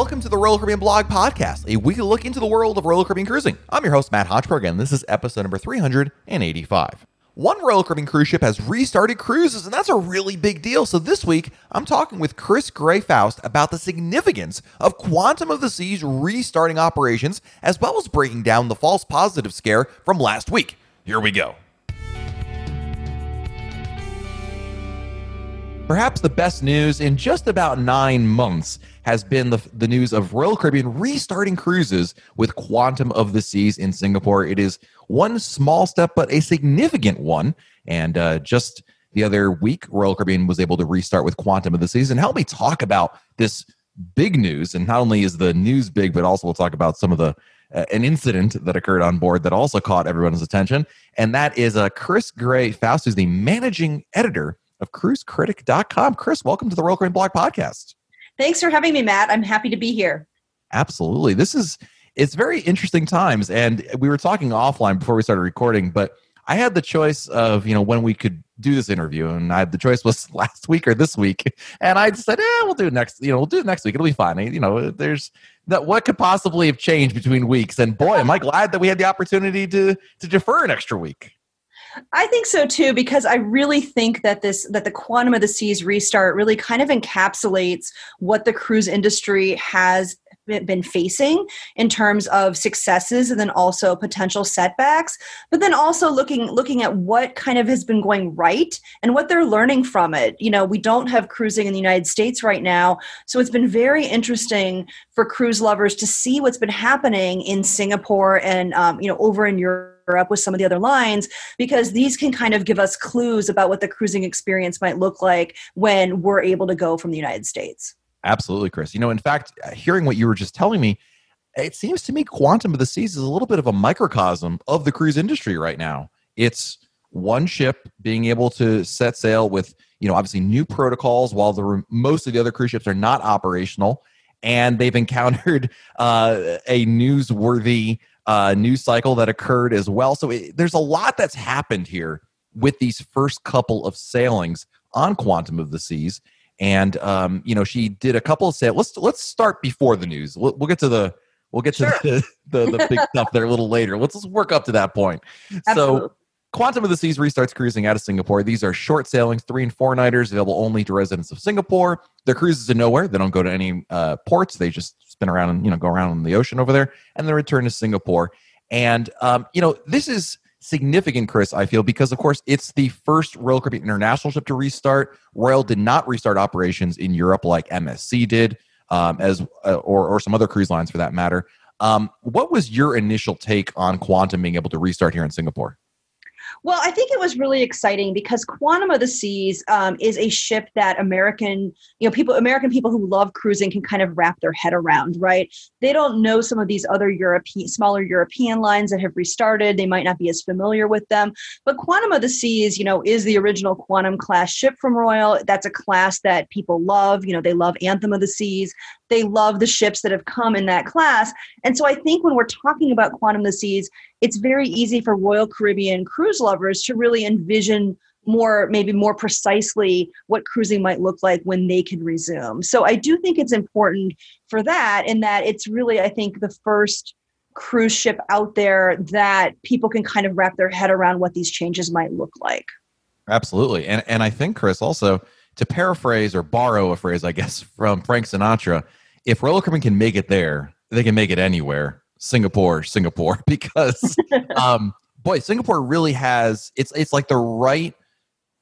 Welcome to the Royal Caribbean Blog Podcast, a weekly look into the world of Royal Caribbean cruising. I'm your host, Matt Hochberg, and this is episode number 385. One Royal Caribbean cruise ship has restarted cruises, and that's a really big deal. So this week, I'm talking with Chris Gray Faust about the significance of Quantum of the Seas restarting operations, as well as breaking down the false positive scare from last week. Here we go. Perhaps the best news in just about nine months has been the, the news of Royal Caribbean restarting cruises with Quantum of the Seas in Singapore. It is one small step, but a significant one. And uh, just the other week, Royal Caribbean was able to restart with Quantum of the Seas. And help me talk about this big news. And not only is the news big, but also we'll talk about some of the uh, an incident that occurred on board that also caught everyone's attention. And that is uh, Chris Gray Faust, who's the managing editor of cruisecritic.com. Chris, welcome to the Royal Caribbean Blog Podcast. Thanks for having me, Matt. I'm happy to be here. Absolutely. This is it's very interesting times and we were talking offline before we started recording, but I had the choice of, you know, when we could do this interview and I the choice was last week or this week. And I said, "Yeah, we'll do it next, you know, we'll do it next week. It'll be fine." You know, there's that what could possibly have changed between weeks and boy, am I glad that we had the opportunity to to defer an extra week. I think so too, because I really think that this that the quantum of the seas restart really kind of encapsulates what the cruise industry has been facing in terms of successes and then also potential setbacks but then also looking looking at what kind of has been going right and what they're learning from it. You know we don't have cruising in the united states right now so it's been very interesting for cruise lovers to see what's been happening in singapore and um, you know over in europe up with some of the other lines because these can kind of give us clues about what the cruising experience might look like when we're able to go from the United States. Absolutely, Chris. You know, in fact, hearing what you were just telling me, it seems to me Quantum of the Seas is a little bit of a microcosm of the cruise industry right now. It's one ship being able to set sail with, you know, obviously new protocols while the most of the other cruise ships are not operational and they've encountered uh, a newsworthy uh, news cycle that occurred as well. So it, there's a lot that's happened here with these first couple of sailings on Quantum of the Seas. And um, you know, she did a couple of sails. Let's let's start before the news. We'll, we'll get to the we'll get to the, the, the big stuff there a little later. Let's just work up to that point. Absolutely. So Quantum of the Seas restarts cruising out of Singapore. These are short sailings, three and four nighters, available only to residents of Singapore. Their cruises to nowhere. They don't go to any uh, ports. They just spin around and you know go around in the ocean over there, and then return to Singapore. And um, you know this is significant, Chris. I feel because of course it's the first Royal Caribbean international ship to restart. Royal did not restart operations in Europe like MSC did, um, as uh, or or some other cruise lines for that matter. Um, what was your initial take on Quantum being able to restart here in Singapore? Well, I think it was really exciting because Quantum of the Seas um, is a ship that American, you know, people, American people who love cruising can kind of wrap their head around, right? They don't know some of these other European, smaller European lines that have restarted. They might not be as familiar with them. But Quantum of the Seas, you know, is the original Quantum class ship from Royal. That's a class that people love. You know, they love Anthem of the Seas. They love the ships that have come in that class. And so I think when we're talking about Quantum of the Seas, it's very easy for Royal Caribbean cruise lovers to really envision more maybe more precisely what cruising might look like when they can resume. So i do think it's important for that in that it's really i think the first cruise ship out there that people can kind of wrap their head around what these changes might look like. Absolutely. And and i think chris also to paraphrase or borrow a phrase i guess from frank sinatra if royal caribbean can make it there they can make it anywhere Singapore, Singapore, because um, boy, Singapore really has it's it's like the right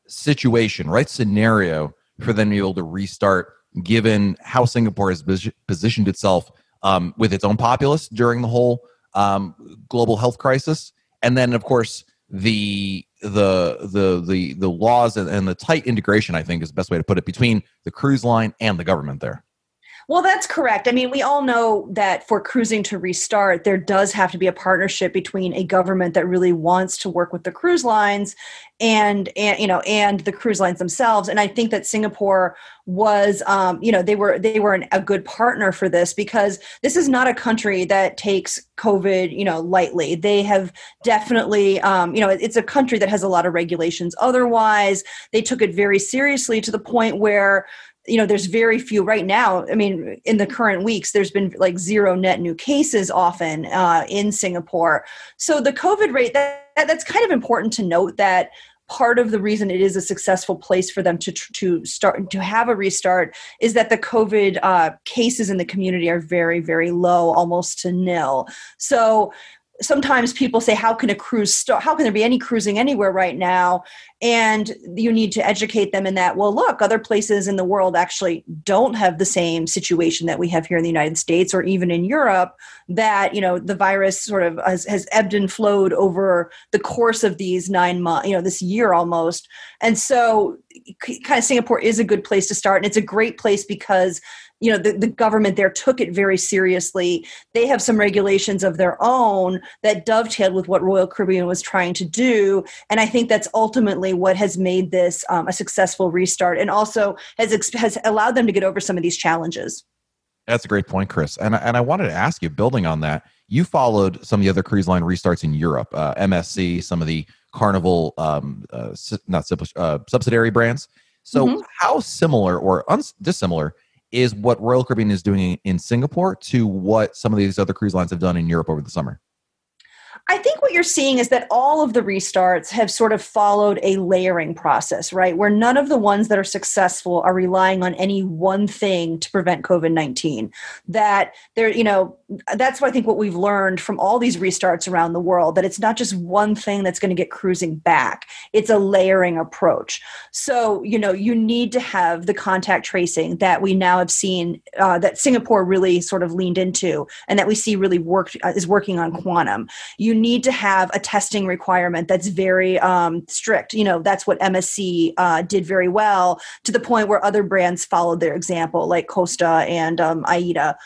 situation, right scenario for them to be able to restart, given how Singapore has positioned itself um, with its own populace during the whole um, global health crisis, and then of course the the the the the laws and, and the tight integration, I think, is the best way to put it between the cruise line and the government there. Well, that's correct. I mean, we all know that for cruising to restart, there does have to be a partnership between a government that really wants to work with the cruise lines and and you know and the cruise lines themselves. And i think that singapore was um, you know they were they were an, a good partner for this because this is not a country that takes covid you know lightly. They have definitely um, you know it's a country that has a lot of regulations otherwise. They took it very seriously to the point where you know there's very few right now i mean in the current weeks there's been like zero net new cases often uh, in singapore so the covid rate that, that's kind of important to note that part of the reason it is a successful place for them to to start to have a restart is that the COVID uh, cases in the community are very very low, almost to nil. So sometimes people say how can a cruise start how can there be any cruising anywhere right now? And you need to educate them in that well look other places in the world actually don't have the same situation that we have here in the united states or even in europe that you know the virus sort of has, has ebbed and flowed over the course of these nine months you know this year almost. And so kind of singapore is a good place to start and it's a great place because you know the, the government there took it very seriously. They have some regulations of their own that dovetailed with what royal caribbean was trying to do. And i think that's ultimately what has made this um, a successful restart and also has has allowed them to get over some of these challenges. That's a great point chris. And, and i wanted to ask you building on that you followed some of the other cruise line restarts in europe uh, msc some of the carnival um, uh, not uh, subsidiary brands. So mm-hmm. how similar or un- dissimilar is what Royal Caribbean is doing in Singapore to what some of these other cruise lines have done in Europe over the summer? I think what you're seeing is that all of the restarts have sort of followed a layering process, right? Where none of the ones that are successful are relying on any one thing to prevent COVID 19. That there, you know, that's what I think what we've learned from all these restarts around the world that it's not just one thing that's going to get cruising back, it's a layering approach. So, you know, you need to have the contact tracing that we now have seen uh, that Singapore really sort of leaned into and that we see really worked uh, is working on quantum. You need to have a testing requirement that's very um, strict. You know, that's what MSC uh, did very well to the point where other brands followed their example, like Costa and um, AIDA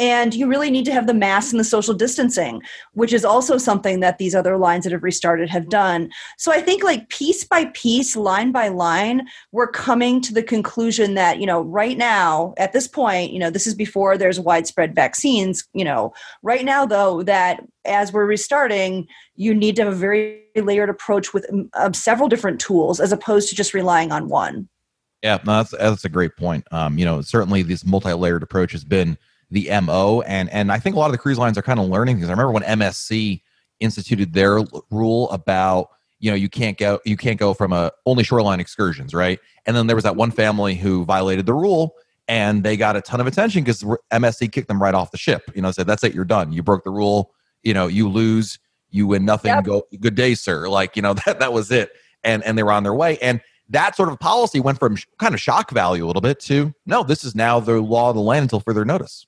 and you really need to have the mask and the social distancing which is also something that these other lines that have restarted have done so i think like piece by piece line by line we're coming to the conclusion that you know right now at this point you know this is before there's widespread vaccines you know right now though that as we're restarting, you need to have a very layered approach with um, several different tools as opposed to just relying on one. Yeah, no, that's that's a great point. Um, you know, certainly this multi-layered approach has been the mo, and and I think a lot of the cruise lines are kind of learning because I remember when MSC instituted their rule about you know you can't go you can't go from a only shoreline excursions, right? And then there was that one family who violated the rule and they got a ton of attention because MSC kicked them right off the ship. You know, said that's it, you're done. You broke the rule you know you lose you win nothing yep. go good day sir like you know that that was it and and they were on their way and that sort of policy went from kind of shock value a little bit to no this is now the law of the land until further notice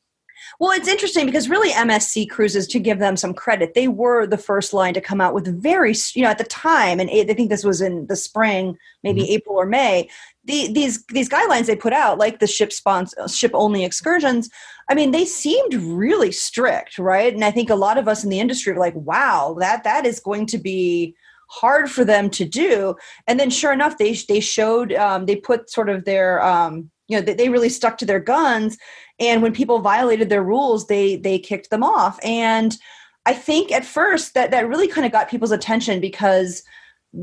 well, it's interesting because really MSC Cruises, to give them some credit, they were the first line to come out with very, you know, at the time, and I think this was in the spring, maybe mm-hmm. April or May. The, these these guidelines they put out, like the ship sponsor, ship only excursions, I mean, they seemed really strict, right? And I think a lot of us in the industry were like, "Wow, that that is going to be." hard for them to do and then sure enough they they showed um, they put sort of their um, you know they, they really stuck to their guns and when people violated their rules they they kicked them off. And i think at first that that really kind of got people's attention because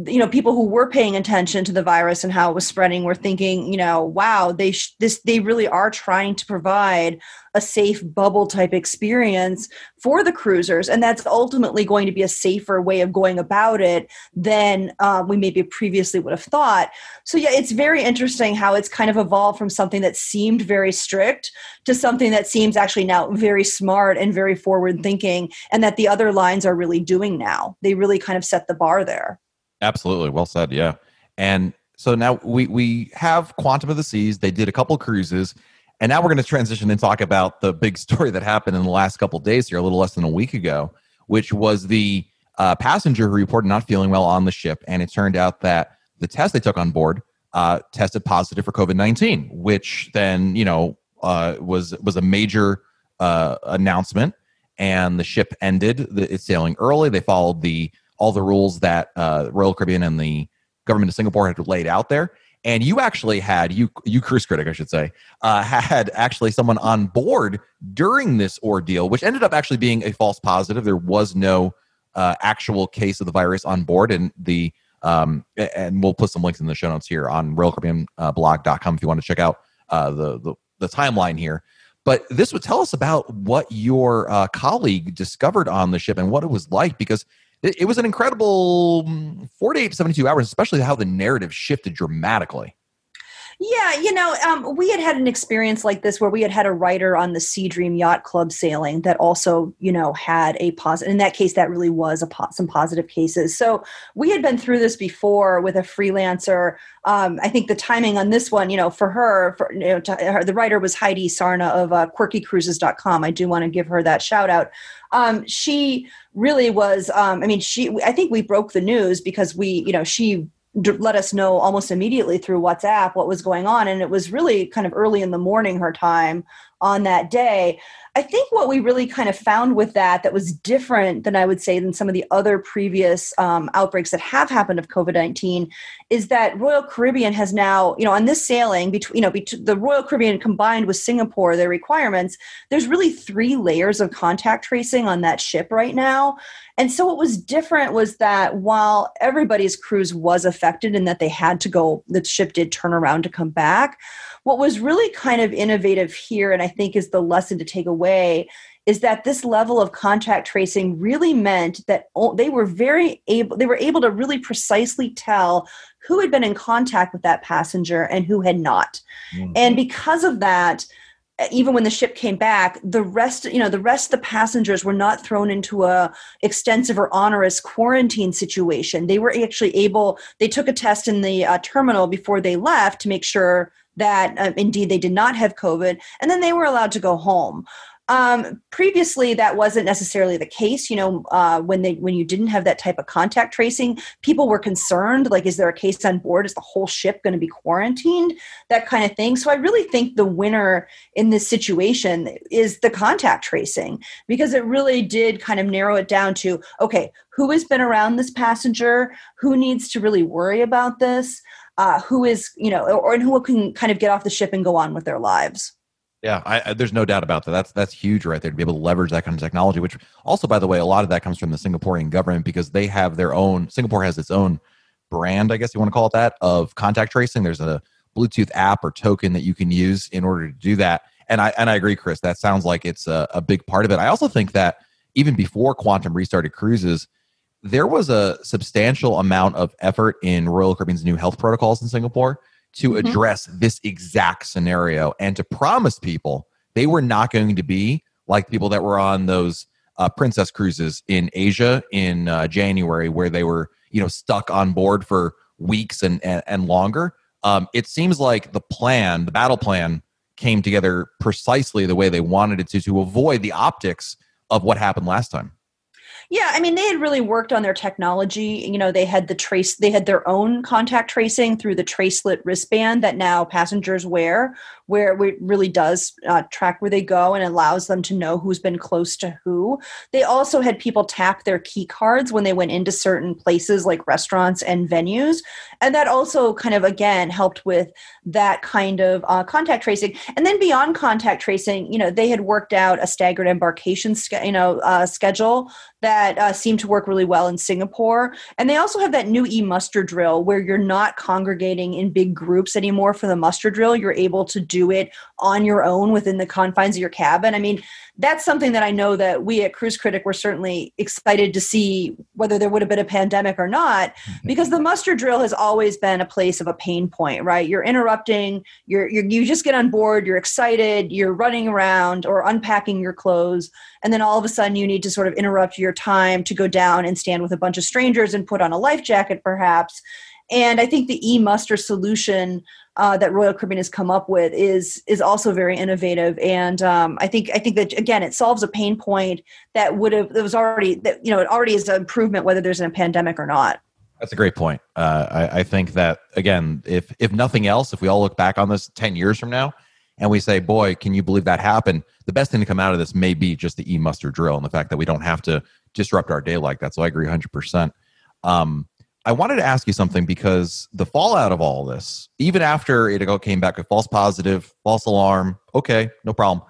you know people who were paying attention to the virus and how it was spreading were thinking you know wow they sh- this they really are trying to provide a safe bubble type experience for the cruisers. And that's ultimately going to be a safer way of going about it than um, we maybe previously would have thought. So yeah it's very interesting how it's kind of evolved from something that seemed very strict to something that seems actually now very smart and very forward thinking and that the other lines are really doing now. They really kind of set the bar there Absolutely. Well said. Yeah. And so now we we have Quantum of the Seas. They did a couple cruises, and now we're going to transition and talk about the big story that happened in the last couple days here, a little less than a week ago, which was the uh, passenger who reported not feeling well on the ship, and it turned out that the test they took on board uh, tested positive for COVID nineteen, which then you know uh, was was a major uh, announcement, and the ship ended the, its sailing early. They followed the all the rules that uh, Royal Caribbean and the government of Singapore had laid out there. And you actually had you you cruise critic, I should say, uh, had actually someone on board during this ordeal, which ended up actually being a false positive. There was no uh, actual case of the virus on board, and the um, and we'll put some links in the show notes here on royalcaribbeanblog.com if you want to check out uh, the, the the timeline here. But this would tell us about what your uh, colleague discovered on the ship and what it was like, because it, was an incredible mm, 48 72 hours, especially how the narrative shifted dramatically. Yeah, you know, um, we had had an experience like this where we had had a writer on the Sea Dream Yacht Club sailing that also, you know, had a positive. In that case, that really was a po- some positive cases. So we had been through this before with a freelancer. Um, I think the timing on this one, you know, for her, for, you know, her, the writer was Heidi Sarna of uh, QuirkyCruises.com. I do want to give her that shout out. Um, she really was. Um, I mean, she. I think we broke the news because we, you know, she let us know almost immediately through WhatsApp what was going on. And it was really kind of early in the morning, her time on that day. I think what we really kind of found with that that was different than I would say than some of the other previous um, outbreaks that have happened of COVID nineteen is that Royal Caribbean has now, you know, on this sailing between, you know, between the Royal Caribbean combined with Singapore, their requirements, there's really three layers of contact tracing on that ship right now. And so what was different was that while everybody's cruise was affected and that they had to go, the ship did turn around to come back what was really kind of innovative here, and I think is the lesson to take away, is that this level of contact tracing really meant that they were very able they were able to really precisely tell who had been in contact with that passenger and who had not mm-hmm. and because of that even when the ship came back the rest you know the rest of the passengers were not thrown into a extensive or onerous quarantine situation they were actually able they took a test in the uh, terminal before they left to make sure that um, indeed they did not have COVID, and then they were allowed to go home. Um, previously, that wasn't necessarily the case. You know, uh, when they when you didn't have that type of contact tracing, people were concerned. Like, is there a case on board? Is the whole ship going to be quarantined? That kind of thing. So, I really think the winner in this situation is the contact tracing because it really did kind of narrow it down to okay, who has been around this passenger? Who needs to really worry about this? Uh, who is you know or, or who can kind of get off the ship and go on with their lives. Yeah I, I, there's no doubt about that. That's that's huge right there to be able to leverage that kind of technology which also by the way a lot of that comes from the singaporean government because they have their own singapore has its own brand i guess you want to call it that of contact tracing. There's a bluetooth app or token that you can use in order to do that. And i and i agree chris that sounds like it's a, a big part of it. I also think that even before quantum restarted cruises there was a substantial amount of effort in Royal Caribbean's new health protocols in Singapore to mm-hmm. address this exact scenario and to promise people they were not going to be like people that were on those uh, princess cruises in Asia in uh, January, where they were you know stuck on board for weeks and and, and longer. Um, it seems like the plan, the battle plan, came together precisely the way they wanted it to to avoid the optics of what happened last time. Yeah, I mean, they had really worked on their technology. You know, they had the trace, they had their own contact tracing through the Tracelet wristband that now passengers wear, where it really does uh, track where they go and allows them to know who's been close to who. They also had people tap their key cards when they went into certain places like restaurants and venues. And that also kind of, again, helped with that kind of uh, contact tracing. And then beyond contact tracing, you know, they had worked out a staggered embarkation, you know, uh, schedule that uh, seem to work really well in Singapore. And they also have that new e muster drill where you're not congregating in big groups anymore for the muster drill. You're able to do it on your own within the confines of your cabin. I mean, that's something that I know that we at Cruise Critic were certainly excited to see whether there would have been a pandemic or not, because the muster drill has always been a place of a pain point, right? You're interrupting, you're, you're you just get on board, you're excited, you're running around or unpacking your clothes, and then all of a sudden you need to sort of interrupt your time to go down and stand with a bunch of strangers and put on a life jacket, perhaps. And I think the e muster solution uh, that Royal Caribbean has come up with is is also very innovative, and um, I think I think that again it solves a pain point that would have that was already that you know it already is an improvement whether there's a pandemic or not. That's a great point. Uh, I, I think that again, if if nothing else, if we all look back on this ten years from now, and we say, "Boy, can you believe that happened?" The best thing to come out of this may be just the e muster drill and the fact that we don't have to disrupt our day like that. So I agree, hundred um, percent. I wanted to ask you something because the fallout of all this, even after it came back with false positive, false alarm, okay, no problem.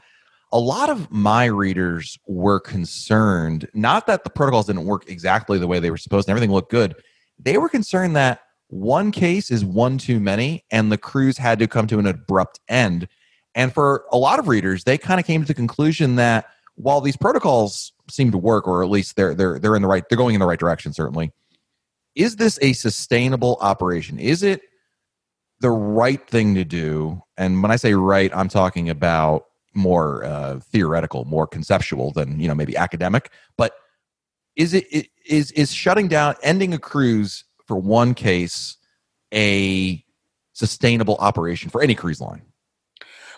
A lot of my readers were concerned, not that the protocols didn't work exactly the way they were supposed and everything looked good. They were concerned that one case is one too many and the cruise had to come to an abrupt end. And for a lot of readers, they kind of came to the conclusion that while these protocols seem to work, or at least they're they're they're in the right they're going in the right direction, certainly. Is this a sustainable operation? Is it the right thing to do? And when I say right, I'm talking about more uh, theoretical, more conceptual than you know maybe academic. But is it is is shutting down, ending a cruise for one case, a sustainable operation for any cruise line?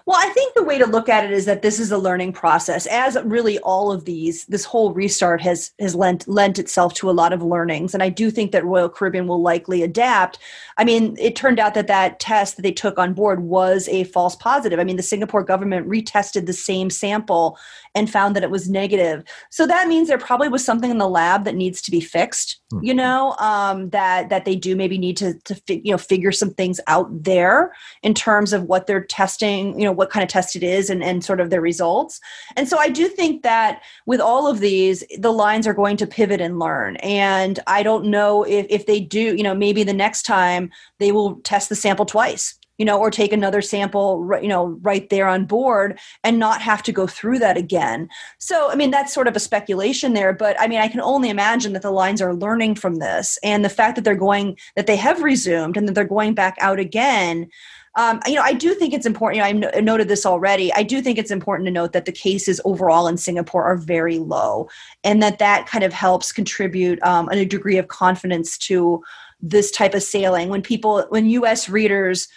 Well, I think the way to look at it is that this is a learning process. As really all of these, this whole restart has has lent lent itself to a lot of learnings, and I do think that Royal Caribbean will likely adapt. I mean, it turned out that that test that they took on board was a false positive. I mean, the Singapore government retested the same sample and found that it was negative. So that means there probably was something in the lab that needs to be fixed. Mm-hmm. You know, um, that that they do maybe need to to fi- you know figure some things out there in terms of what they're testing. You know, what kind of test it is, and and sort of their results. And so I do think that with all of these, the lines are going to pivot and learn. And I don't know if if they do. You know, maybe the next time they will test the sample twice you know, or take another sample, you know, right there on board and not have to go through that again. So, I mean, that's sort of a speculation there, but I mean, I can only imagine that the lines are learning from this and the fact that they're going, that they have resumed and that they're going back out again. Um, you know, I do think it's important. You know, I noted this already. I do think it's important to note that the cases overall in Singapore are very low, and that that kind of helps contribute um, a degree of confidence to this type of sailing. When people, when U.S. readers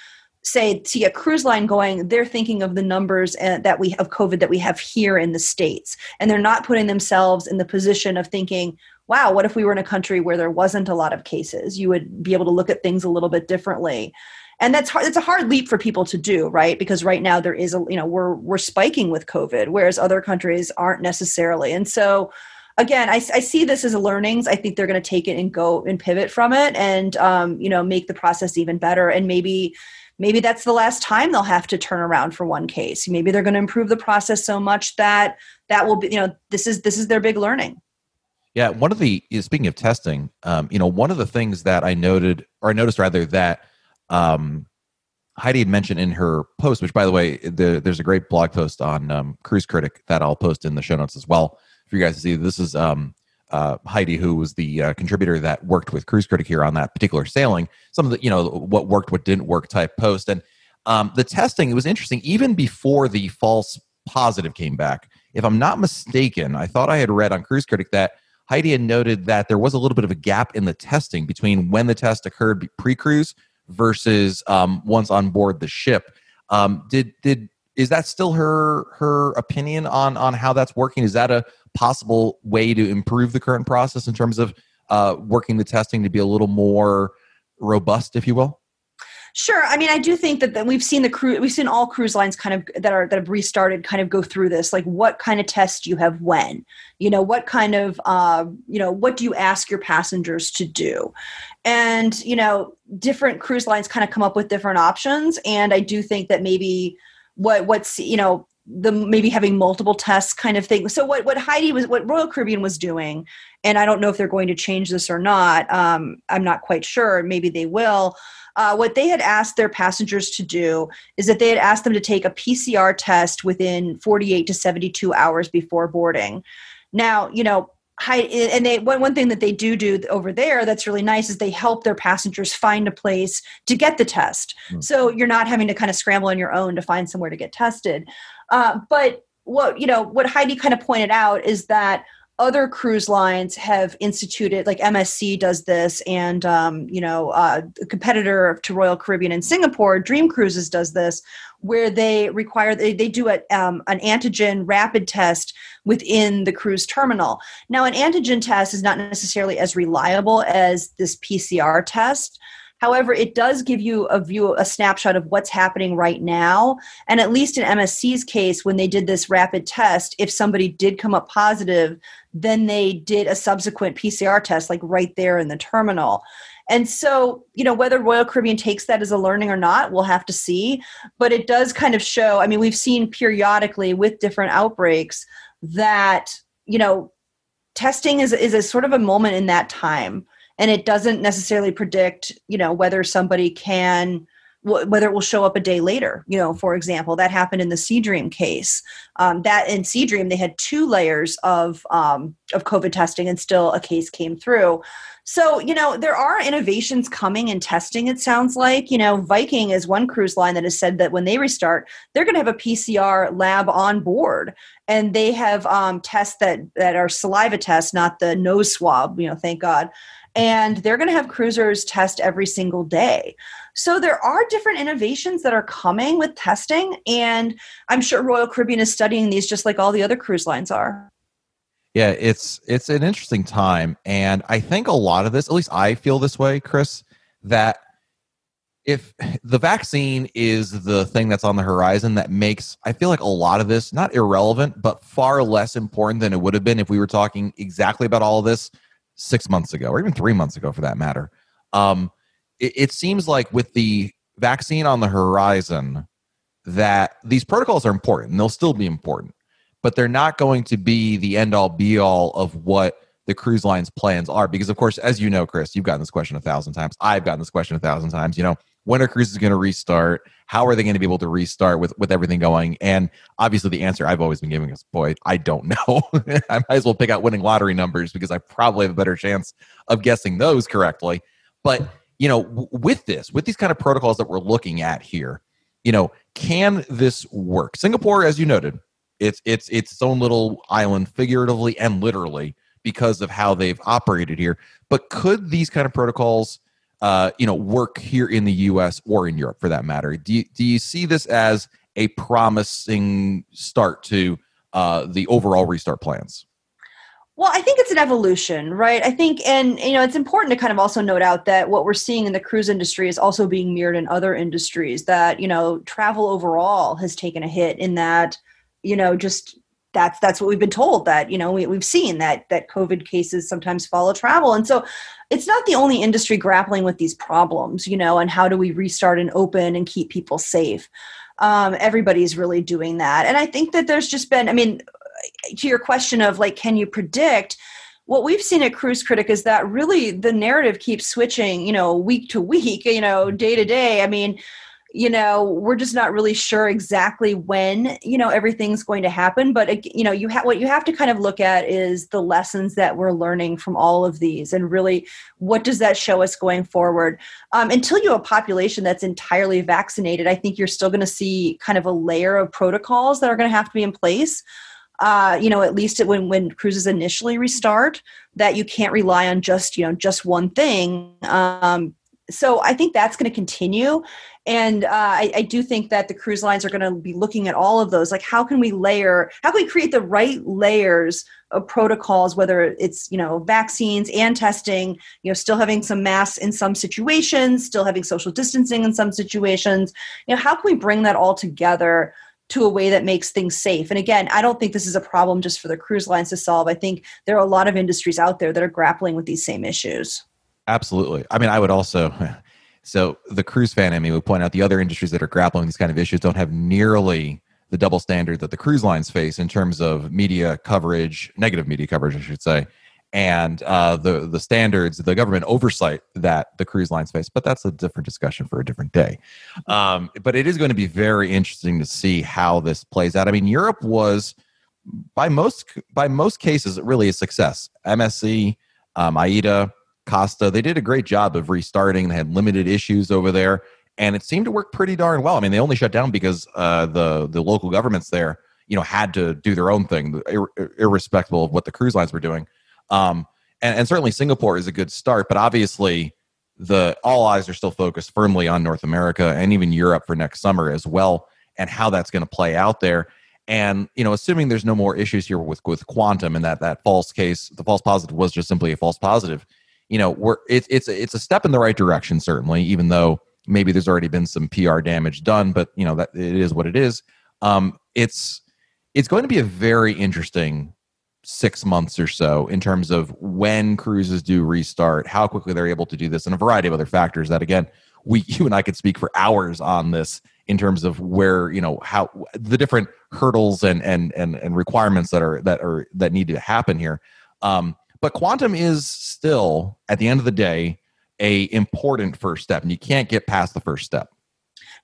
say see a cruise line going they're thinking of the numbers uh, that we of covid that we have here in the states. And they're not putting themselves in the position of thinking wow what if we were in a country where there wasn't a lot of cases? You would be able to look at things a little bit differently. And that's hard it's a hard leap for people to do right? Because right now there is a you know we're we're spiking with covid whereas other countries aren't necessarily. And so again I, I see this as a learnings. I think they're going to take it and go and pivot from it and um, you know make the process even better. And maybe maybe that's the last time they'll have to turn around for one case. Maybe they're going to improve the process so much that that will be you know this is this is their big learning. Yeah one of the speaking of testing um, you know one of the things that i noted or i noticed rather that um, heidi had mentioned in her post which by the way the, there's a great blog post on um, cruise critic that i'll post in the show notes as well for you guys to see. This is um, uh, Heidi, who was the uh, contributor that worked with Cruise Critic here on that particular sailing, some of the, you know, what worked, what didn't work type post. And um, the testing, it was interesting, even before the false positive came back. If I'm not mistaken, I thought I had read on Cruise Critic that Heidi had noted that there was a little bit of a gap in the testing between when the test occurred pre cruise versus um, once on board the ship. Um, did did is that still her her opinion on on how that's working? Is that a possible way to improve the current process in terms of uh, working the testing to be a little more robust, if you will? Sure. I mean, I do think that, that we've seen the crew, we've seen all cruise lines kind of that are that have restarted kind of go through this. Like, what kind of test you have when? You know, what kind of, uh, you know, what do you ask your passengers to do? And you know, different cruise lines kind of come up with different options. And I do think that maybe what what's you know the maybe having multiple tests kind of thing. So what what Heidi was what Royal Caribbean was doing, and I don't know if they're going to change this or not. Um, I'm not quite sure. Maybe they will. Uh, what they had asked their passengers to do is that they had asked them to take a PCR test within 48 to 72 hours before boarding. Now, you know, and they one, one thing that they do do over there that's really nice is they help their passengers find a place to get the test mm-hmm. so you're not having to kind of scramble on your own to find somewhere to get tested uh, but what you know what heidi kind of pointed out is that other cruise lines have instituted like msc does this and um, you know uh, a competitor to royal caribbean in singapore dream cruises does this where they require they, they do a, um, an antigen rapid test within the cruise terminal. Now an antigen test is not necessarily as reliable as this pcr test However, it does give you a view, a snapshot of what's happening right now. And at least in MSC's case, when they did this rapid test, if somebody did come up positive, then they did a subsequent PCR test, like right there in the terminal. And so, you know, whether Royal Caribbean takes that as a learning or not, we'll have to see. But it does kind of show, I mean, we've seen periodically with different outbreaks that, you know, testing is, is a sort of a moment in that time. And it doesn't necessarily predict, you know, whether somebody can whether it will show up a day later. You know, for example, that happened in the sea dream case. Um, that in sea dream they had two layers of um, of COVID testing, and still a case came through. So you know there are innovations coming in testing. It sounds like you know Viking is one cruise line that has said that when they restart, they're going to have a PCR lab on board, and they have um, tests that that are saliva tests, not the nose swab. You know, thank God and they're going to have cruisers test every single day. So there are different innovations that are coming with testing, and I'm sure Royal Caribbean is studying these just like all the other cruise lines are. Yeah, it's it's an interesting time, and I think a lot of this, at least I feel this way, Chris, that if the vaccine is the thing that's on the horizon that makes I feel like a lot of this not irrelevant, but far less important than it would have been if we were talking exactly about all of this six months ago, or even three months ago, for that matter. Um, it, it seems like with the vaccine on the horizon, that these protocols are important and they'll still be important, but they're not going to be the end all be all of what the cruise lines plans are. Because, of course, as you know, Chris, you've gotten this question a thousand times. I've gotten this question a thousand times. You know, when are cruises going to restart? How are they going to be able to restart with, with everything going? And obviously, the answer I've always been giving is, boy, I don't know. I might as well pick out winning lottery numbers because I probably have a better chance of guessing those correctly. But you know, w- with this, with these kind of protocols that we're looking at here, you know, can this work? Singapore, as you noted, it's it's its own little island, figuratively and literally, because of how they've operated here. But could these kind of protocols, uh, you know, work here in the U.S. or in Europe, for that matter? Do you, do you see this as a promising start to uh, the overall restart plans? Well, I think it's an evolution, right? I think, and you know, it's important to kind of also note out that what we're seeing in the cruise industry is also being mirrored in other industries. That you know, travel overall has taken a hit in that, you know, just that's that's what we've been told that you know we, we've seen that that covid cases sometimes follow travel and so it's not the only industry grappling with these problems you know and how do we restart and open and keep people safe um, everybody's really doing that and i think that there's just been i mean to your question of like, can you predict? What we've seen at Cruise Critic is that really the narrative keeps switching, you know, week to week, you know, day to day. I mean, you know we're just not really sure exactly when you know everything's going to happen but you know you have what you have to kind of look at is the lessons that we're learning from all of these and really what does that show us going forward um, until you have a population that's entirely vaccinated i think you're still going to see kind of a layer of protocols that are going to have to be in place uh, you know, at least when when cruises initially restart, that you can't rely on just you know just one thing. Um, so I think that's going to continue, and uh, I, I, do think that the cruise lines are going to be looking at all of those. Like, how can we layer? How can we create the right layers of protocols? Whether it's you know vaccines and testing, you know, still having some masks in some situations, still having social distancing in some situations. You know, how can we bring that all together? to a way that makes things safe. And again, I don't think this is a problem just for the cruise lines to solve. I think there are a lot of industries out there that are grappling with these same issues. Absolutely. I mean, I would also. So the cruise fan in me would point out the other industries that are grappling these kind of issues don't have nearly the double standard that the cruise lines face in terms of media coverage, negative media coverage, I should say, and uh, the the standards, the government oversight that the cruise lines face. But that's a different discussion for a different day. Um, but it is going to be very interesting to see how this plays out. I mean, Europe was by most by most cases really a success. MSC, um, AIDA, Costa, they did a great job of restarting. They had limited issues over there, and it seemed to work pretty darn well. I mean, they only shut down because uh, the the local governments there, you know, had to do their own thing, ir- irrespective of what the cruise lines were doing. Um, and, and certainly Singapore is a good start, but obviously the all eyes are still focused firmly on North America and even Europe for next summer as well, and how that's going to play out there. And you know, assuming there's no more issues here with with quantum and that that false case, the false positive was just simply a false positive. You know, we're it's it's it's a step in the right direction certainly, even though maybe there's already been some PR damage done, but you know that it is what it is. Um, it's it's going to be a very interesting six months or so in terms of when cruises do restart, how quickly they're able to do this, and a variety of other factors that, again, we you and I could speak for hours on this in terms of where you know how the different hurdles and and and, and requirements that are that are that need to happen here. Um, but quantum is still at the end of the day a important first step, and you can't get past the first step.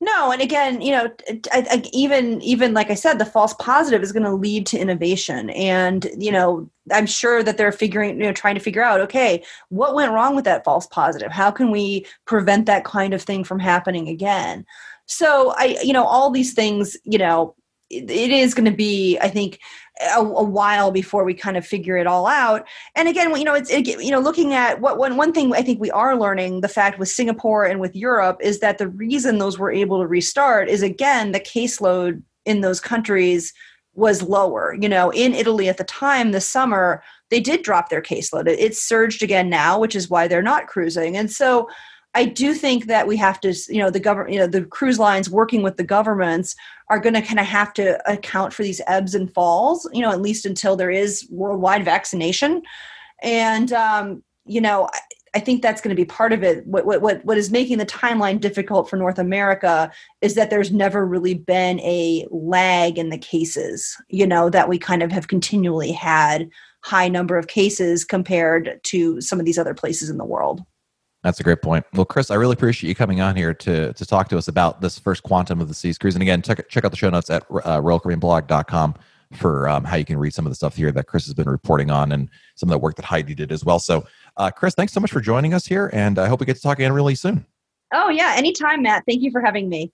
No, and again, you know, I, I, even even like I said, the false positive is going to lead to innovation, and you know, I'm sure that they're figuring, you know, trying to figure out, okay, what went wrong with that false positive? How can we prevent that kind of thing from happening again? So I, you know, all these things, you know, it, it is going to be, I think, a, a, while before we kind of figure it all out. And again, you know, it's it, you know, looking at what one one thing I think we are learning the fact with Singapore and with Europe is that the reason those were able to restart is again the caseload in those countries was lower. You know, in Italy at the time this summer they did drop their caseload. It, it surged again now, which is why they're not cruising. And so I do think that we have to, you know, the government, you know, the cruise lines working with the governments are going to kind of have to account for these ebbs and falls, you know, at least until there is worldwide vaccination. And, um, you know, I, I think that's going to be part of it. What, what, what is making the timeline difficult for North America is that there's never really been a lag in the cases, you know, that we kind of have continually had high number of cases compared to some of these other places in the world. That's a great point. Well, Chris, I really appreciate you coming on here to to talk to us about this first quantum of the seas cruise. And again, check check out the show notes at uh, royalcaribbeanblog.com for um, how you can read some of the stuff here that Chris has been reporting on and some of the work that Heidi did as well. So, uh, Chris, thanks so much for joining us here, and I hope we get to talk again really soon. Oh yeah, anytime, Matt. Thank you for having me.